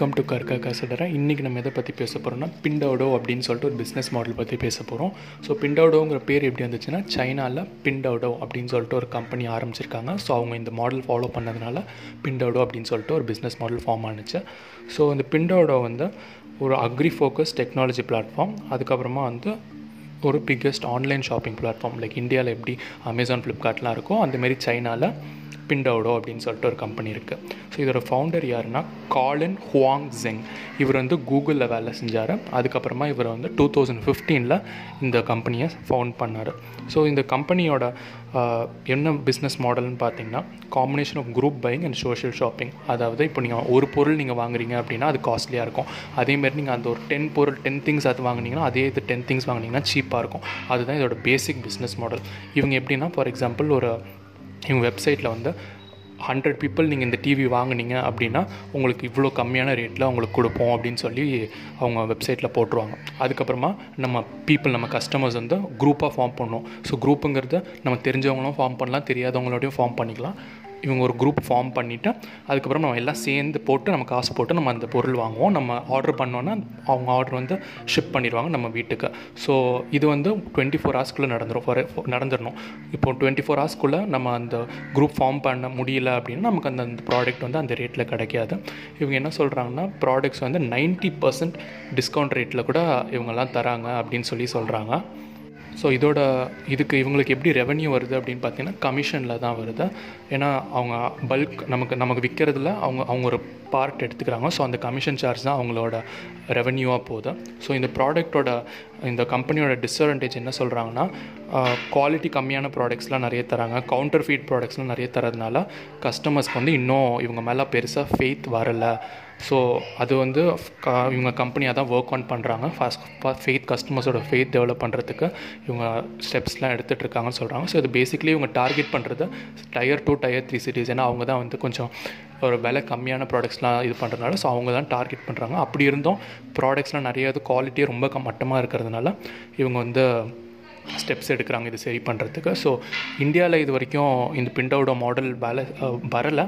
Welcome to கற்கா கசடரா இன்றைக்கி நம்ம எதை பற்றி பேச போகிறோம்னா பிண்டோடோ அப்படின்னு சொல்லிட்டு ஒரு பிஸ்னஸ் மாடல் பற்றி பேச போகிறோம் ஸோ பிண்டோடோங்கிற பேர் எப்படி வந்துச்சுன்னா சைனாவில் பிண்டோடோ அப்படின்னு சொல்லிட்டு ஒரு கம்பெனி ஆரம்பிச்சிருக்காங்க. ஸோ அவங்க இந்த மாடல் ஃபாலோ பண்ணதுனால பிண்டோடோ அப்படின்னு சொல்லிட்டு ஒரு பிஸ்னஸ் மாடல் ஃபார்ம் ஆனுச்சு. ஸோ இந்த பிண்டோடோ வந்து ஒரு அக்ரி ஃபோக்கஸ் டெக்னாலஜி பிளாட்ஃபார்ம் அதுக்கப்புறமா வந்து ஒரு biggest online shopping platform like இந்தியாவில் எப்படி அமேசான் ஃப்ளிப்கார்ட்லாம் இருக்கோ அந்தமாரி சைனாவில் பிண்டவுடோ அப்படின்னு சொல்லிட்டு ஒரு கம்பெனி இருக்குது ஸோ இதோட ஃபவுண்டர் யாருன்னா காலின் ஹுவாங் ஜெங் இவர் வந்து கூகுளில் வேலை செஞ்சார். அதுக்கப்புறமா இவர் வந்து டூ தௌசண்ட் ஃபிஃப்டீனில் இந்த கம்பெனியை ஃபவுண்ட் பண்ணார். ஸோ இந்த கம்பெனியோட என்ன பிஸ்னஸ் மாடல்னு பார்த்தீங்கன்னா combination of group buying and social shopping அதாவது இப்போ நீங்கள் ஒரு பொருள் நீங்கள் வாங்குறீங்க அப்படின்னா அது காஸ்ட்லியாக இருக்கும். அதேமாரி நீங்கள் அந்த ஒரு டென் பொருள் டென் திங்ஸ் அது வாங்குனீங்கன்னா அதே இது டென் திங்ஸ் வாங்குனீங்கன்னா சீப்பாக இருக்கும். அதுதான் இதோட பேசிக் பிஸ்னஸ் மாடல் இவங்க எப்படின்னா ஃபார் எக்ஸாம்பிள் ஒரு இவங்க வெப்சைட்டில் வந்து ஹண்ட்ரட் பீப்புள் நீங்கள் இந்த டிவி வாங்குனீங்க அப்படின்னா உங்களுக்கு இவ்வளோ கம்மியான ரேட்டில் உங்களுக்கு கொடுப்போம் அப்படின்னு சொல்லி அவங்க வெப்சைட்டில் போட்டுருவாங்க. அதுக்கப்புறமா நம்ம பீப்புள் நம்ம கஸ்டமர்ஸ் வந்து குரூப்பாக ஃபார்ம் பண்ணணும் ஸோ குரூப்புங்கிறது நம்ம தெரிஞ்சவங்களும் ஃபார்ம் பண்ணலாம் தெரியாதவங்களோடையும் ஃபார்ம் பண்ணிக்கலாம். இவங்க ஒரு குரூப் ஃபார்ம் பண்ணிவிட்டு அதுக்கப்புறம் நம்ம எல்லாம் சேர்ந்து போட்டு நம்ம காசு போட்டு நம்ம அந்த பொருள் வாங்குவோம். நம்ம ஆர்டர் பண்ணோன்னா அவங்க ஆர்டர் வந்து ஷிப் பண்ணிடுவாங்க நம்ம வீட்டுக்கு. ஸோ இது வந்து டுவெண்ட்டி ஃபோர் ஹவர்ஸ்க்குள்ளே நடந்துடும் ஃபார் நடந்துடணும் இப்போ டுவெண்ட்டி ஃபோர் ஹவர்ஸ்க்குள்ளே நம்ம அந்த குரூப் ஃபார்ம் பண்ண முடியல அப்படின்னா நமக்கு அந்த அந்த ப்ராடக்ட் வந்து அந்த ரேட்டில் கிடைக்காது. இவங்க என்ன சொல்கிறாங்கன்னா ப்ராடக்ட்ஸ் வந்து நைன்ட்டி பர்சன்ட் டிஸ்கவுண்ட் ரேட்டில் கூட இவங்கெல்லாம் தராங்க அப்படின்னு சொல்லி சொல்கிறாங்க ஸோ இதோட இதுக்கு இவங்களுக்கு எப்படி ரெவன்யூ வருது அப்படின்னு பார்த்தீங்கன்னா கமிஷனில் தான் வருது. ஏன்னா அவங்க பல்க் நமக்கு நமக்கு விற்கிறதுல அவங்க அவங்க ஒரு பார்ட் எடுத்துக்கிறாங்க. ஸோ அந்த கமிஷன் சார்ஜ் தான் அவங்களோட ரெவன்யூவாக போகுது. ஸோ இந்த ப்ராடக்டோட இந்த கம்பெனியோட டிஸ்அட்வான்டேஜ் என்ன சொல்கிறாங்கன்னா குவாலிட்டி கம்மியான ப்ராடக்ட்ஸ்லாம் நிறைய தராங்க. கவுண்டர் ஃபீட் ப்ராடக்ட்ஸ்லாம் நிறைய தரதுனால கஸ்டமர்ஸ்க்கு வந்து இன்னும் இவங்க மேலே பெருசாக ஃபெய்த் வரலை. ஸோ அது வந்து இவங்க கம்பெனியாக தான் ஒர்க் ஆன் பண்ணுறாங்க ஃபஸ்ட் ஃபெய்த் கஸ்டமர்ஸோட ஃபெய்த் டெவலப் பண்ணுறதுக்கு இவங்க ஸ்டெப்ஸ்லாம் எடுத்துகிட்டு இருக்காங்கன்னு சொல்கிறாங்க ஸோ இது பேசிக்லி இவங்க டார்கெட் பண்ணுறது tier two tier three cities ஏன்னா அவங்க தான் வந்து கொஞ்சம் ஒரு விலை கம்மியான ப்ராடக்ட்ஸ்லாம் இது பண்ணுறதுனால ஸோ அவங்க தான் டார்கெட் பண்ணுறாங்க அப்படி இருந்தும் ப்ராடக்ட்ஸ்லாம் நிறைய இது குவாலிட்டியே ரொம்ப க மட்டமாக இருக்கிறதுனால இவங்க வந்து ஸ்டெப்ஸ் எடுக்கிறாங்க இது சரி பண்ணுறதுக்கு ஸோ இந்தியாவில் இது வரைக்கும் இந்த பிண்டோட மாடல் வேலை வரலை.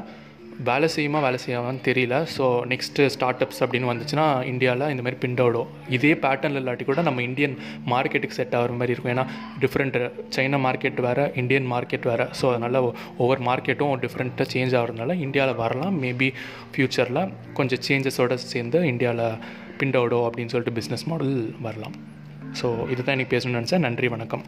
வேலை செய்யுமா வேலை செய்யாமான்னு தெரியல. ஸோ நெக்ஸ்ட்டு ஸ்டார்ட் அப்ஸ் அப்படின்னு வந்துச்சுன்னா இந்தியாவில் இந்த மாதிரி பிண்டோடோ இதே பேட்டர்ன் இல்லாட்டி கூட நம்ம இந்தியன் மார்க்கெட்டுக்கு செட் ஆகிற மாதிரி இருக்கும். ஏன்னா டிஃப்ரெண்ட் சைனா மார்க்கெட் வேறு இந்தியன் மார்க்கெட் வேறு. ஸோ அதனால் ஒவ்வொரு மார்க்கெட்டும் டிஃப்ரெண்ட்டாக சேஞ்ச் ஆகிறதுனால இந்தியாவில் வரலாம். மேபி ஃப்யூச்சரில் கொஞ்சம் சேஞ்சஸோடு சேர்ந்து இந்தியாவில் பிண்டோடோ அப்படின்னு சொல்லிட்டு பிஸ்னஸ் மாடல் வரலாம். ஸோ இதுதான் எனக்கு பேசணும்னு நினச்சேன். நன்றி வணக்கம்.